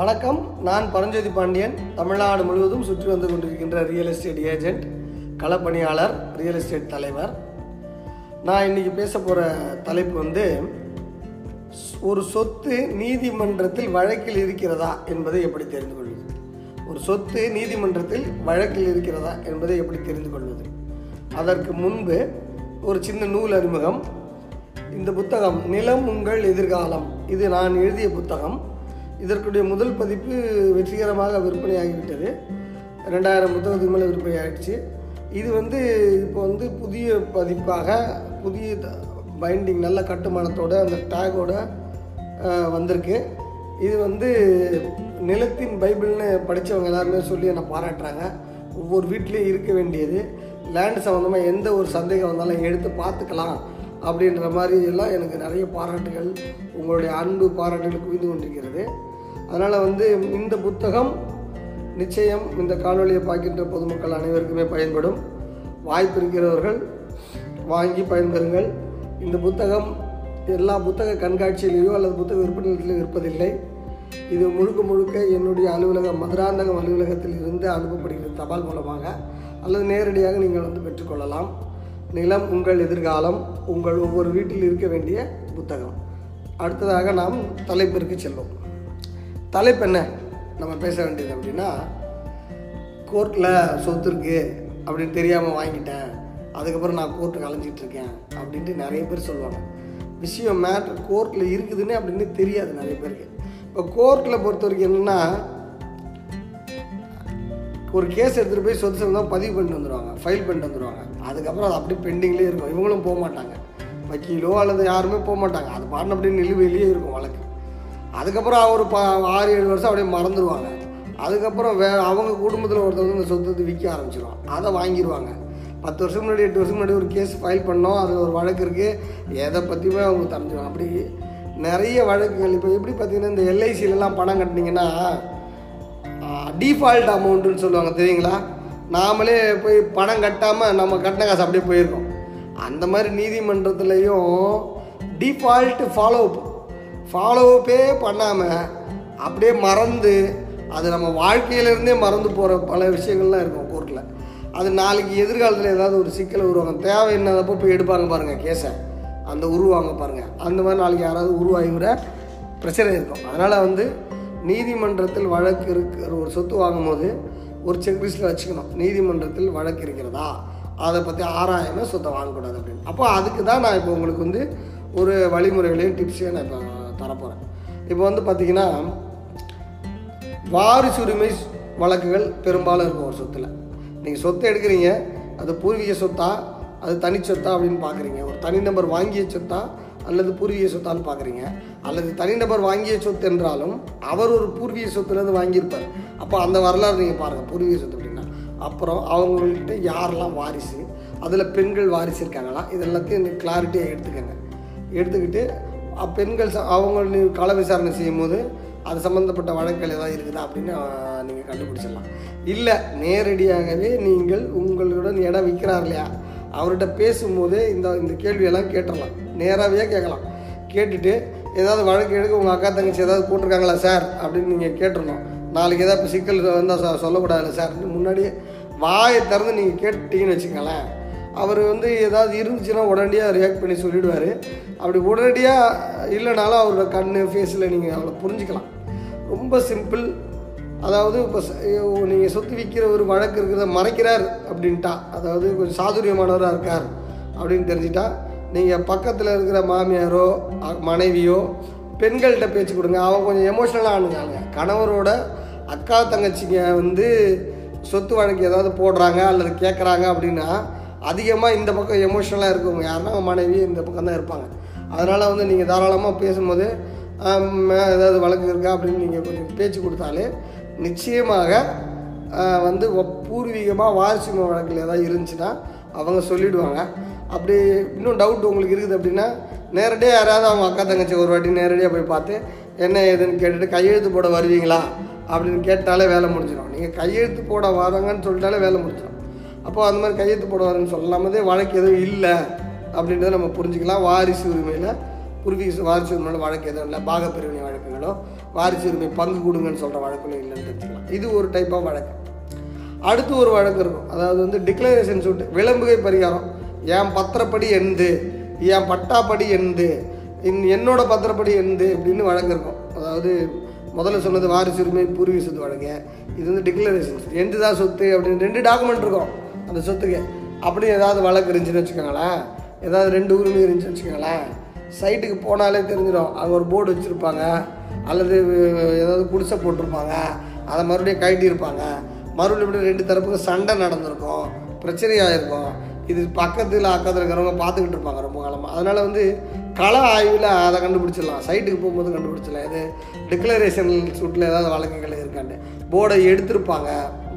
வணக்கம். நான் பரஞ்சோதி பாண்டியன். தமிழ்நாடு முழுவதும் சுற்றி வந்து கொண்டிருக்கின்ற ரியல் எஸ்டேட் ஏஜென்ட் களப்பணியாளர் ரியல் எஸ்டேட் தலைவர். நான் இன்னைக்கு பேச போகிற தலைப்பு வந்து ஒரு சொத்து நீதிமன்றத்தில் வழக்கில் இருக்கிறதா என்பதை எப்படி தெரிந்து கொள்வது? ஒரு சொத்து நீதிமன்றத்தில் வழக்கில் இருக்கிறதா என்பதை எப்படி தெரிந்து கொள்வது? அதற்கு முன்பு ஒரு சின்ன நூல் அறிமுகம். இந்த புத்தகம் நிலம் உங்கள் எதிர்காலம். இது நான் எழுதிய புத்தகம். இதற்குடைய முதல் பதிப்பு வெற்றிகரமாக விற்பனையாகிவிட்டது. ரெண்டாயிரம் புத்தகத்துக்கு மேலே விற்பனை ஆகிடுச்சு இது வந்து இப்போ வந்து புதிய பதிப்பாக புதிய பைண்டிங் நல்ல கட்டுமானத்தோட அந்த டேகோட வந்திருக்கு. இது வந்து நிலத்தின் பைபிள்னு படித்தவங்க எல்லாருமே சொல்லி என்னை பாராட்டுறாங்க. ஒவ்வொரு வீட்லேயும் இருக்க வேண்டியது. லேண்ட் சம்மந்தமாக எந்த ஒரு சந்தேகம் வந்தாலும் எடுத்து பார்த்துக்கலாம் அப்படின்ற மாதிரி எல்லாம் எனக்கு நிறைய பாராட்டுகள் உங்களுடைய அன்பு பாராட்டுகள் குவிந்து கொண்டிருக்கிறது. அதனால் வந்து இந்த புத்தகம் நிச்சயம் இந்த காணொலியை பார்க்கின்ற பொதுமக்கள் அனைவருக்குமே பயன்படும். வாய்ப்பு இருக்கிறவர்கள் வாங்கி பயன்பெறுங்கள். இந்த புத்தகம் எல்லா புத்தக கண்காட்சியிலேயோ அல்லது புத்தக விற்பனையிலேயோ இருப்பதில்லை. இது முழுக்க முழுக்க என்னுடைய அலுவலகம் மதுராந்தகம் அலுவலகத்தில் இருந்து அனுப்பப்படுகிறது தபால் மூலமாக அல்லது நேரடியாக நீங்கள் வந்து பெற்றுக்கொள்ளலாம். நிலம் உங்கள் எதிர்காலம் உங்கள் ஒவ்வொரு வீட்டில் இருக்க வேண்டிய புத்தகம். அடுத்ததாக நாம் தலைப்பிற்கு செல்வோம். தலைப்பு என்ன? நம்ம பேச வேண்டியது அப்படின்னா கோர்ட்டில் சொத்து இருக்குது அப்படின்னு தெரியாமல் வாங்கிட்டேன். அதுக்கப்புறம் நான் கோர்ட்டுக்கு அலைஞ்சிட்டு இருக்கேன் அப்படின்ட்டு நிறைய பேர் சொல்லுவாங்க. விஷயம் மேட்ரு கோர்ட்டில் இருக்குதுன்னு அப்படின்னு தெரியாது நிறைய பேருக்கு. இப்போ கோர்ட்டில் பொறுத்த வரைக்கும் என்னென்னா ஒரு கேஸ் எடுத்துகிட்டு போய் சொத்து சம்பந்தம் பதிவு பண்ணிட்டு வந்துடுவாங்க ஃபைல் பண்ணிட்டு வந்துடுவாங்க அதுக்கப்புறம் அது அப்படியே பெண்டிங்லேயே இருக்கும். இவங்களும் போக மாட்டாங்க வக்கீலோ அல்லது யாருமே போக மாட்டாங்க அது பாடின அப்படியே நிலுவையிலேயே இருக்கும் வழக்கு. அதுக்கப்புறம் ஒரு ப ஆறு ஏழு வருஷம் அப்படியே மறந்துடுவாங்க அதுக்கப்புறம் வே அவங்க குடும்பத்தில் ஒருத்தர் இந்த சொத்தை விற்க ஆரம்பிச்சிடும் அதை வாங்கிடுவாங்க பத்து வருஷம் முன்னாடி எட்டு வருஷம் முன்னாடி ஒரு கேஸ் ஃபைல் பண்ணோம். அது ஒரு வழக்கு இருக்குது எதை பற்றியுமே அவங்க தெரிஞ்சுவாங்க அப்படி நிறைய வழக்குகள். இப்போ எப்படி பார்த்தீங்கன்னா இந்த எல்ஐசிலலாம் பணம் கட்டினீங்கன்னா டிஃபால்ட் அமௌண்ட்டுன்னு சொல்லுவாங்க தெரியுங்களா? நாமளே போய் பணம் கட்டாமல் நம்ம கட்டின காசு அப்படியே போயிருக்கோம். அந்த மாதிரி நீதிமன்றத்துலேயும் டிஃபால்ட் ஃபாலோ அப் ஃபாலோஅப்பே பண்ணாமல் அப்படியே மறந்து அது நம்ம வாழ்க்கையிலேருந்தே மறந்து போகிற பல விஷயங்கள்லாம் இருக்கும் கோர்ட்டில் அது நாளைக்கு எதிர்காலத்தில் ஏதாவது ஒரு சிக்கலை உருவாங்க தேவை என்னதப்போ போய் எடுப்பாங்க பாருங்கள் கேஸை அந்த உருவாங்க பாருங்கள் அந்த மாதிரி நாளைக்கு யாராவது உருவாகி விட பிரச்சனை இருக்கும். அதனால் வந்து நீதிமன்றத்தில் வழக்கு இருக்கிற ஒரு சொத்து வாங்கும்போது ஒரு செக்லிஸ்ட்டில் வச்சுக்கணும். நீதிமன்றத்தில் வழக்கு இருக்கிறதா? அதை பற்றி ஆராயாமல் சொத்தை வாங்கக்கூடாது அப்படின்னு. அப்போ அதுக்கு தான் நான் இப்போ உங்களுக்கு வந்து ஒரு வழிமுறைகளையும் டிப்ஸையும் நான் இப்போ இப்போ வந்து பார்த்திங்கன்னா வாரிசுரிமை வழக்குகள் பெரும்பாலும் இருக்கும் ஒரு சொத்தில். நீங்கள் சொத்தை எடுக்கிறீங்க அது பூர்வீக சொத்தா அது தனி சொத்தா அப்படின்னு பார்க்குறீங்க ஒரு தனிநபர் வாங்கிய சொத்தா அல்லது பூர்வீக சொத்தான்னு பார்க்குறீங்க அல்லது தனிநபர் வாங்கிய சொத்து என்றாலும் அவர் ஒரு பூர்வீக சொத்துலேருந்து வாங்கியிருப்பார். அப்போ அந்த வரலாறு நீங்கள் பாருங்கள் பூர்வீக சொத்து அப்படின்னா. அப்புறம் அவங்கள்கிட்ட யாரெல்லாம் வாரிசு அதில் பெண்கள் வாரிசு இருக்காங்களா? இது எல்லாத்தையும் கிளாரிட்டியாக எடுத்துக்கங்க. எடுத்துக்கிட்டு பெண்கள் அவங்க கள விசாரணை செய்யும் போது அது சம்மந்தப்பட்ட வழக்குகள் ஏதாவது இருக்குதா அப்படின்னு நீங்கள் கண்டுபிடிச்சிடலாம். இல்லை நேரடியாகவே நீங்கள் உங்களுடன் இடம் விற்கிறார் இல்லையா? அவர்கிட்ட பேசும்போதே இந்த இந்த கேள்வியெல்லாம் கேட்டுடலாம். நேராகவே கேட்கலாம். கேட்டுட்டு ஏதாவது வழக்கு எடுக்க உங்கள் அக்கா தங்கச்சி ஏதாவது போட்டிருக்காங்களா சார்? அப்படின்னு நீங்கள் கேட்டுருந்தோம் நாளைக்கு ஏதாவது இப்போ சிக்கல் வந்தால் சொல்லக்கூடாதுல்ல சார்? முன்னாடியே வாயை திறந்து நீங்கள் கேட்டீங்கன்னு வச்சுக்கங்களேன். அவர் வந்து ஏதாவது இருந்துச்சுன்னா உடனடியாக ரியாக்ட் பண்ணி சொல்லிவிடுவார் அப்படி உடனடியாக இல்லைனாலும் அவரோட கண் ஃபேஸில் நீங்கள் அவளை புரிஞ்சுக்கலாம். ரொம்ப சிம்பிள் அதாவது இப்போ நீங்கள் சொத்து விற்கிற ஒரு வழக்கு இருக்கிறத மறைக்கிறார் அப்படின்ட்டா. அதாவது கொஞ்சம் சாதுரியமானவராக இருக்கார் அப்படின்னு தெரிஞ்சிட்டா. நீங்கள் பக்கத்தில் இருக்கிற மாமியாரோ மனைவியோ பெண்கள்கிட்ட பேச்சு கொடுங்க. அவங்க கொஞ்சம் எமோஷ்னலாக ஆனுங்க. கணவரோட அக்கா தங்கச்சிங்க வந்து சொத்து வழக்கு ஏதாவது போடுறாங்க அல்லது கேட்குறாங்க அப்படின்னா அதிகமாக இந்த பக்கம் எமோஷ்னலாக இருக்கவங்க யாருன்னா மனைவி இந்த பக்கம் தான் இருப்பாங்க. அதனால் வந்து நீங்கள் தாராளமாக பேசும்போது ஏதாவது வழக்கு இருக்கா? அப்படின்னு நீங்கள் கொஞ்சம் பேச்சு கொடுத்தாலே நிச்சயமாக வந்து பூர்வீகமாக வாரிசுரிமை வழக்கில் ஏதாவது இருந்துச்சுன்னா அவங்க சொல்லிவிடுவாங்க அப்படி இன்னும் டவுட் உங்களுக்கு இருக்குது அப்படின்னா நேரடியாக யாராவது அவங்க அக்கா தங்கச்சி ஒரு வாட்டி நேரடியாக போய் பார்த்து என்ன ஏதுன்னு கேட்டுட்டு கையெழுத்து போட வருவீங்களா? அப்படின்னு கேட்டாலே வேலை முடிஞ்சிடும். நீங்கள் கையெழுத்து போட வராங்கன்னு சொல்லிட்டாலே வேலை முடிஞ்சிடும். அப்போ அந்த மாதிரி கையெழுத்து போடுவாருன்னு சொல்லாமதே வழக்கு எதுவும் இல்லை அப்படின்றத நம்ம புரிஞ்சுக்கலாம். வாரிசு உரிமையில் பூர்வீக வாரிசு உரிமையில் வழக்கு எதுவும் இல்லை. பாகப்பிரிவினை வழக்குகளோ வாரிசு உரிமை பங்கு கொடுங்கன்னு சொல்கிற வழக்குகளோ இல்லைன்னு தெரிஞ்சுக்கலாம். இது ஒரு டைப் ஆஃப் வழக்கு. அடுத்து ஒரு வழக்கு இருக்கும். அதாவது வந்து டிக்ளரேஷன் சூட்டு விளம்புகை பரிகாரம். என் பத்திரப்படி எந்து என் பட்டாப்படி எந்து இன் என்னோட பத்திரப்படி எந்து அப்படின்னு வழக்கு இருக்கும். அதாவது முதல்ல சொன்னது வாரிசு உரிமை பூர்வீக சொத்து வழக்கு. இது வந்து டிக்ளரேஷன் எந்து தான் சொத்து அப்படின்னு ரெண்டு டாக்குமெண்ட் இருக்கும். அந்த சொத்துக்கு அப்படி ஏதாவது வழக்கு இருந்துச்சுன்னு வச்சுக்கோங்களேன். ஏதாவது ரெண்டு உரிமை இருந்துச்சுன்னு வச்சுக்கோங்களேன். சைட்டுக்கு போனாலே தெரிஞ்சிடும். அங்கே ஒரு போர்டு வச்சுருப்பாங்க. அல்லது ஏதாவது குடிசை போட்டிருப்பாங்க. அதை மறுபடியும் கழட்டியிருப்பாங்க. மறுபடியும் இப்படி ரெண்டு தரப்புக்கும் சண்டை நடந்திருக்கும். பிரச்சனையாக இருக்கும் இது பக்கத்தில் அக்கத்தில் இருக்கிறவங்க பார்த்துக்கிட்டு இருப்பாங்க ரொம்ப காலமாக அதனால் வந்து கள ஆய்வில் அதை கண்டுபிடிச்சிடலாம். சைட்டுக்கு போகும்போது கண்டுபிடிச்சிடலாம். இது டிக்ளரேஷன் சூட்டில் ஏதாவது வழக்குகள் இருக்காண்டு போர்டை எடுத்திருப்பாங்க.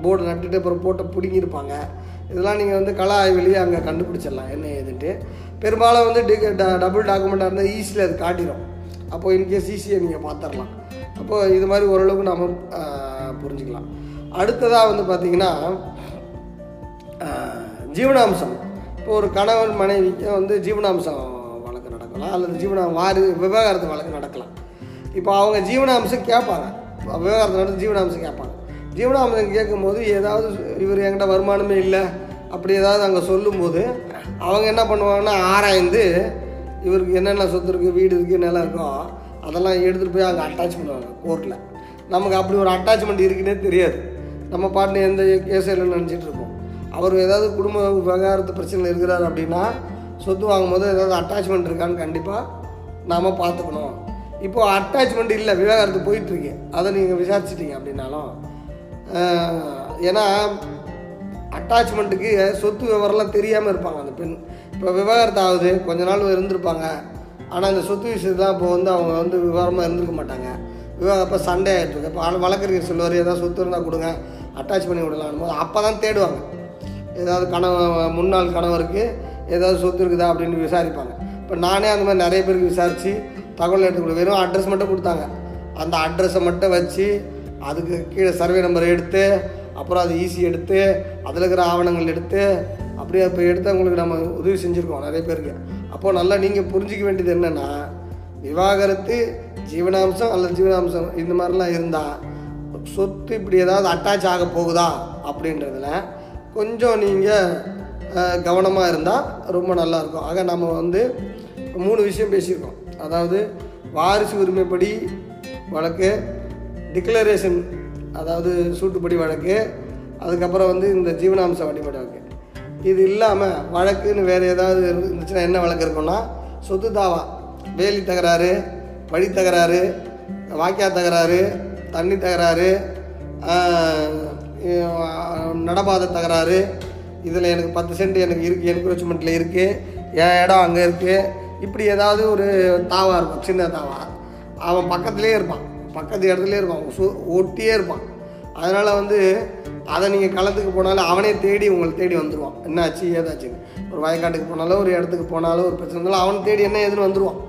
போர்டை நட்டுட்டு அப்புறம் போட்டை பிடுங்கியிருப்பாங்க. இதெல்லாம் நீங்கள் வந்து கலா ஆய்விலேயே அங்கே கண்டுபிடிச்சிடலாம் என்ன ஏதுன்ட்டு. பெரும்பாலும் வந்து டி டபுள் டாக்குமெண்ட்டாக இருந்தால் ஈஸியில் அது காட்டிடும் அப்போது இன்கேஸ் ஈஸியை நீங்கள் பார்த்துடலாம் அப்போது இது மாதிரி ஓரளவுக்கு நம்ம புரிஞ்சுக்கலாம். அடுத்ததாக வந்து பார்த்திங்கன்னா ஜீவனாம்சம். இப்போ ஒரு கணவன் மனைவிக்கு வந்து ஜீவனாம்சம் வழக்கு நடக்கலாம் அல்லது ஜீவன வாரி விவகாரத்து வழக்கு நடக்கலாம். இப்போ அவங்க ஜீவனாம்சம் கேட்பாங்க விவகாரத்து நடந்து ஜீவனாம்சம் கேட்பாங்க ஜீவனாம்சம் கேட்கும்போது ஏதாவது இவர் என்கிட்ட வருமானமே இல்லை அப்படி ஏதாவது அங்கே சொல்லும்போது அவங்க என்ன பண்ணுவாங்கன்னா ஆராய்ந்து இவருக்கு என்னென்ன சொத்து இருக்குது வீடு இருக்குது நிலம் இருக்கோ அதெல்லாம் எடுத்துகிட்டு போய் அங்கே அட்டாச் பண்ணுவாங்க கோர்ட்டில் நமக்கு அப்படி ஒரு அட்டாச்மெண்ட் இருக்குன்னே தெரியாது. நம்ம பாட்டு எந்த கேஸ் இல்லைன்னு நினச்சிட்டு இருப்போம். அவர் ஏதாவது குடும்ப விவகாரத்து பிரச்சனை இருக்கிறார் அப்படின்னா சொத்து வாங்கும்போது ஏதாவது அட்டாச்மெண்ட் இருக்கான்னு கண்டிப்பாக நாம் பார்த்துக்கணும். இப்போது அட்டாச்மெண்ட் இல்லை விவகாரத்து போயிட்டுருக்கு அதை நீங்கள் விசாரிச்சிட்டீங்க அப்படின்னாலும் ஏன்னா அட்டாச்மெண்ட்டுக்கு சொத்து விவரம்லாம் தெரியாமல் இருப்பாங்க அந்த பெண். இப்போ விவாகரத்து ஆகுது கொஞ்ச நாள் இருந்திருப்பாங்க. ஆனால் இந்த சொத்து விஷயத்தான் இப்போ வந்து அவங்க வந்து விவரமாக இருந்திருக்க மாட்டாங்க. விவாக அப்போ சண்டே ஆகிட்டு இருக்கு இப்போ வழக்கறிஞர் சொல்லுவார் ஏதாவது சொத்து இருந்தால் கொடுங்க அட்டாச் பண்ணி விடலாம் போது அப்போ தான் தேடுவாங்க. ஏதாவது கணவ முன்னாள் கணவருக்கு ஏதாவது சொத்து இருக்குதா அப்படின்னு விசாரிப்பாங்க. இப்போ நானே அந்த மாதிரி நிறைய பேருக்கு விசாரித்து தகவல் எடுத்து வெறும் அட்ரஸ் மட்டும் கொடுத்தாங்க. அந்த அட்ரஸை மட்டும் வச்சு அதுக்கு கீழே சர்வே நம்பர் எடுத்து அப்புறம் அது ஈஸி எடுத்து அதில் இருக்கிற ஆவணங்கள் எடுத்து அப்படியே இப்போ எடுத்து அவங்களுக்கு நம்ம உதவி செஞ்சுருக்கோம் நிறைய பேருக்கு. அப்போது நல்லா நீங்கள் புரிஞ்சிக்க வேண்டியது என்னென்னா விவாகரத்து ஜீவனாம்சம் அல்லது ஜீவனாம்சம் இந்த மாதிரிலாம் இருந்தால் சொத்து இப்படி ஏதாவது அட்டாச் ஆக போகுதா அப்படின்றதுல கொஞ்சம் நீங்கள் கவனமாக இருந்தால் ரொம்ப நல்லாயிருக்கும் ஆக நம்ம வந்து மூணு விஷயம் பேசியிருக்கோம். அதாவது வாரிசு உரிமைப்படி வழக்கு டிக்ளரேஷன் அதாவது சூட்டுப்படி வழக்கு அதுக்கப்புறம் வந்து இந்த ஜீவனாம்ச வழிபாடு வழக்கு. இது இல்லாமல் வழக்குன்னு வேறு ஏதாவது இருந்துச்சுன்னா என்ன வழக்கு இருக்குன்னா சொத்து தாவா வேலி தகராறு வழி தகராறு வாக்கியா தகராறு தண்ணி தகராறு நடபாத தகராறு இதில் எனக்கு பத்து சென்ட் எனக்கு இருக்குது என்க்ரோச்மெண்ட்டில் இருக்குது என் இடம் அங்கே இருக்குது இப்படி ஏதாவது ஒரு தாவா இருக்கும் சின்ன தாவா. அவன் பக்கத்துலேயே இருப்பான். பக்கத்து இடத்துலயே இருப்பான். சு ஒட்டியே இருப்பான். அதனால் வந்து அதை நீங்கள் களத்துக்கு போனாலும் அவனே தேடி உங்களை தேடி வந்துடுவான் என்னாச்சு ஏதாச்சுன்னு. ஒரு வயக்காட்டுக்கு போனாலும் ஒரு இடத்துக்கு போனாலும் ஒரு பிரச்சனை இருந்தாலும் அவன் தேடி என்ன ஏதுன்னு வந்துடுவான்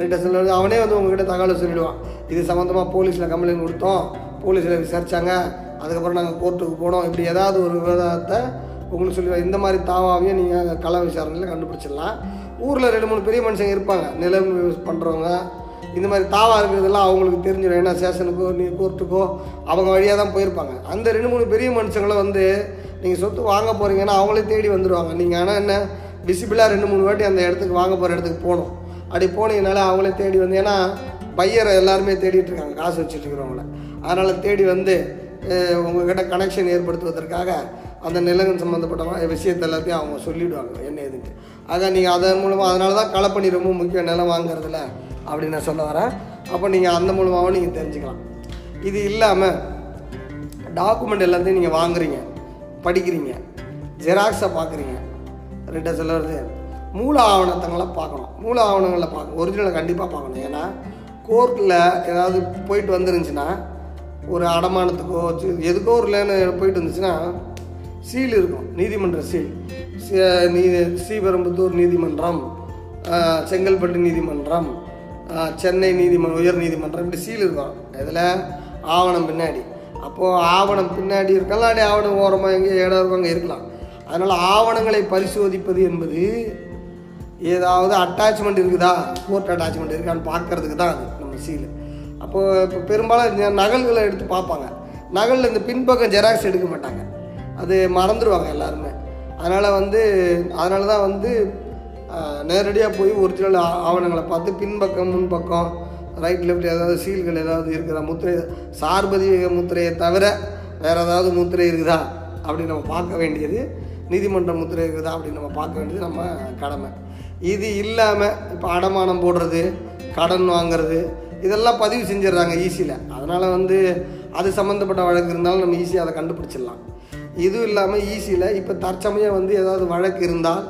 ரைட்டா சொல்லுறது அவனே வந்து உங்ககிட்ட தகவலை சொல்லிடுவான். இது சம்மந்தமாக போலீஸில் கம்ப்ளைண்ட் கொடுத்தோம். போலீஸில் விசாரித்தாங்க அதுக்கப்புறம் நாங்கள் கோர்ட்டுக்கு போனோம். இப்படி ஏதாவது ஒரு விவாதத்தை உங்களுக்கு சொல்லிடுவோம் இந்த மாதிரி தாவாவையும் நீங்கள் கள விசாரணையில் கண்டுபிடிச்சிடலாம். ஊரில் ரெண்டு மூணு பெரிய மனுஷங்க இருப்பாங்க. நிலம் பண்ணுறவங்க இந்த மாதிரி தாவா இருக்கிறதெல்லாம் அவங்களுக்கு தெரிஞ்சிடும். ஏன்னா ஸ்டேஷனுக்கோ நீ கோர்ட்டுக்கோ அவங்க வழியாக தான் போயிருப்பாங்க. அந்த ரெண்டு மூணு பெரிய மனுஷங்களை வந்து நீங்கள் சொத்து வாங்க போகிறீங்கன்னா அவங்களே தேடி வந்துடுவாங்க நீங்கள் ஆனால் என்ன விசிபிளாக ரெண்டு மூணு வாட்டி அந்த இடத்துக்கு வாங்க போகிற இடத்துக்கு போகணும். அப்படி போனீங்கனால அவங்களே தேடி வந்து ஏன்னா பையரை எல்லாருமே தேடிட்டு இருக்காங்க. காசு வச்சுட்டு இருக்கிறவங்கள. அதனால் தேடி வந்து உங்ககிட்ட கனெக்ஷன் ஏற்படுத்துவதற்காக அந்த நிலங்கள் சம்மந்தப்பட்ட விஷயத்தை எல்லாத்தையும் அவங்க சொல்லிவிடுவாங்க என்ன எதுக்கு ஆக நீங்கள் அதன் மூலமாக அதனால தான் களப்பணி ரொம்ப முக்கியம் நிலம் வாங்குறதுல. அப்படின்னு நான் சொல்ல வரேன். அப்போ நீங்கள் அந்த மூலமாகவும் நீங்கள் தெரிஞ்சுக்கலாம். இது இல்லாமல் டாக்குமெண்ட் எல்லாத்தையும் நீங்கள் வாங்குறீங்க படிக்கிறீங்க ஜெராக்ஸை பார்க்குறீங்க ரெட்டை சொல்லுறது மூல ஆவணத்தங்களை பார்க்கணும். மூல ஆவணங்களை பார்க்கணும் ஒரிஜினலை கண்டிப்பாக பார்க்கணும். ஏன்னா கோர்ட்டில் ஏதாவது போயிட்டு வந்துருந்துச்சுன்னா ஒரு அடமானத்துக்கோ எதுக்கோ ஒரு லேனு போயிட்டு இருந்துச்சுன்னா சீல் இருக்கும். நீதிமன்ற சீல் நீ ஸ்ரீபெரும்புத்தூர் நீதிமன்றம் செங்கல்பட்டு நீதிமன்றம் சென்னை நீதிமன்றம் உயர் நீதிமன்றம் இப்படி சீல் இருக்கும். இதில் ஆவணம் பின்னாடி. அப்போது ஆவணம் பின்னாடி இருக்கலாம் இல்லாட்டி ஆவணம் ஓரமாக எங்கேயோ இடம் இருக்கும் அங்கே இருக்கலாம். அதனால் ஆவணங்களை பரிசோதிப்பது என்பது ஏதாவது அட்டாச்மெண்ட் இருக்குதா? கோர்ட் அட்டாச்மெண்ட் இருக்கான்னு பார்க்கறதுக்கு தான் அது நம்ம சீல் அப்போது இப்போ பெரும்பாலும் நகல்களை எடுத்து பார்ப்பாங்க. நகலில் இந்த பின்பக்கம் ஜெராக்ஸ் எடுக்க மாட்டாங்க. அது மறந்துடுவாங்க எல்லாருமே. அதனால் வந்து அதனால தான் வந்து நேரடியாக போய் ஒரிஜினல் ஆவணங்களை பார்த்து பின்பக்கம் முன்பக்கம் ரைட் லெஃப்ட் ஏதாவது சீல்கள் ஏதாவது இருக்குதா? முத்திரை சார்பதி முத்திரையை தவிர வேறு ஏதாவது முத்திரை இருக்குதா? அப்படின்னு நம்ம பார்க்க வேண்டியது. நீதிமன்ற முத்திரை இருக்குதா? அப்படின்னு நம்ம பார்க்க வேண்டியது நம்ம கடமை. இது இல்லாமல் இப்போ அடமானம் போடுறது கடன் வாங்கிறது இதெல்லாம் பதிவு செஞ்சிடுறாங்க ஈஸியில் அதனால் வந்து அது சம்மந்தப்பட்ட வழக்கு இருந்தாலும் நம்ம ஈஸியாக அதை கண்டுபிடிச்சிடலாம். இதுவும் இல்லாமல் ஈஸியில் இப்போ தற்சமயம் வந்து ஏதாவது வழக்கு இருந்தால்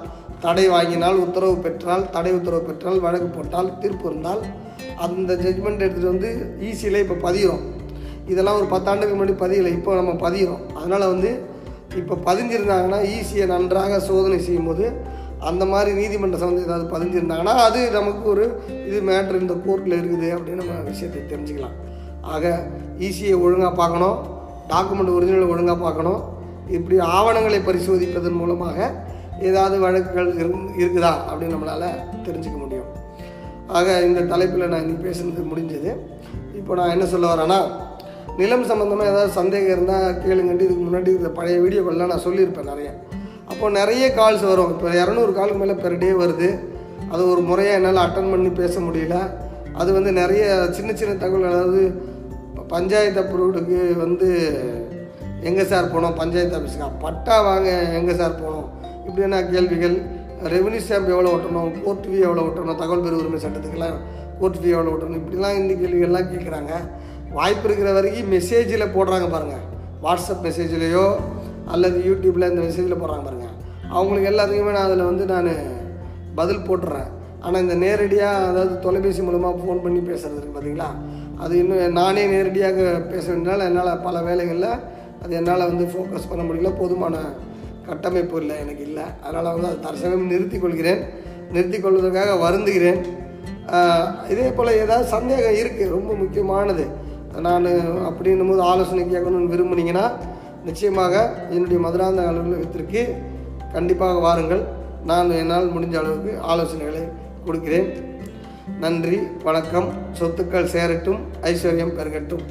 தடை வாங்கினால் உத்தரவு பெற்றால் தடை உத்தரவு பெற்றால் வழக்கு போட்டால் தீர்ப்பு இருந்தால் அந்த ஜட்ஜ்மெண்ட் எடுத்துகிட்டு வந்து ஈஸியில் இப்போ பதிகிறோம் இதெல்லாம் ஒரு பத்தாண்டுக்கு முன்னாடி பதியலை இப்போ நம்ம பதிகிறோம் அதனால் வந்து இப்போ பதிஞ்சிருந்தாங்கன்னா ஈஸியை நன்றாக சோதனை செய்யும்போது அந்த மாதிரி நீதிமன்ற சம்மந்தம் ஏதாவது பதிஞ்சிருந்தாங்கன்னா அது நமக்கு ஒரு இது மேட்ரு இந்த கோர்ட்டில் இருக்குது அப்படின்னு நம்ம விஷயத்தை தெரிஞ்சுக்கலாம். ஆக ஈஸியை ஒழுங்காக பார்க்கணும் டாக்குமெண்ட் ஒரிஜினல் ஒழுங்காக பார்க்கணும். இப்படி ஆவணங்களை பரிசோதிப்பதன் மூலமாக ஏதாவது வழக்குகள் இருக்குதா அப்படின்னு நம்மளால் தெரிஞ்சுக்க முடியும். ஆக இந்த தலைப்பில் நான் இன்னைக்கு பேசுனது முடிஞ்சது. இப்போ நான் என்ன சொல்ல வரேன்னா நிலம் சம்மந்தமாக ஏதாவது சந்தேகம் இருந்தால் கேளுங்கன்ட்டு இதுக்கு முன்னாடி இந்த பழைய வீடியோக்கள்லாம் நான் சொல்லியிருப்பேன் நிறைய. அப்போது நிறைய கால்ஸ் வரும். இப்போ இரநூறு காலுக்கு மேலே பெர் டே வருது. அது ஒரு முறையாக என்னால் அட்டன் பண்ணி பேச முடியல. அது வந்து நிறைய சின்ன சின்ன தகவல் அதாவது பஞ்சாயத்து அப்ரூவ்டுக்கு வந்து எங்கே சார் போனோம் பஞ்சாயத்து ஆஃபீஸுக்கு பட்டா வாங்க எங்கே சார் போனோம். இப்படியான கேள்விகள் ரெவன்யூ ஸ்டாம்ப் எவ்வளோ ஓட்டணும் கோர்ட் ஃபீ எவ்வளோ ஓட்டணும் தகவல் பெறு உரிமை சட்டத்துக்கெல்லாம் கோர்ட் ஃபீ எவ்வளோ ஓட்டணும் இப்படிலாம் இந்த கேள்விகள்லாம் கேட்குறாங்க. வாய்ப்பு இருக்கிற வரைக்கும் மெசேஜில் போடுறாங்க பாருங்கள் வாட்ஸ்அப் மெசேஜ்லேயோ அல்லது யூடியூப்பில் இந்த மெசேஜில் போடுறாங்க பாருங்கள் அவங்களுக்கு எல்லாத்துக்குமே நான் அதில் வந்து நான் பதில் போட்டுறேன். ஆனால் இந்த நேரடியாக அதாவது தொலைபேசி மூலமாக ஃபோன் பண்ணி பேசுறது பார்த்தீங்களா அது இன்னும் நானே நேரடியாக பேச வேண்டியனால என்னால் பல வேலைகளில் அது என்னால் வந்து ஃபோக்கஸ் பண்ண முடியல. போதுமான கட்டமைப்பு இல்லை எனக்கு இல்லை. அதனால் வந்து அது தற்சமயம் நிறுத்திக் கொள்கிறேன் நிறுத்திக் கொள்வதற்காக வருந்துகிறேன் இதே போல் ஏதாவது சந்தேகம் இருக்குது ரொம்ப முக்கியமானது. நான் அப்படின்னும் போது ஆலோசனை கேட்கணும்னு விரும்புனீங்கன்னா நிச்சயமாக என்னுடைய மதுராந்த அலுவலகத்திற்கு கண்டிப்பாக வாருங்கள். நான் என்னால் முடிஞ்ச அளவுக்கு ஆலோசனைகளை கொடுக்கிறேன். நன்றி வணக்கம். சொத்துக்கள் சேரட்டும் ஐஸ்வர்யம் பெருகட்டும்.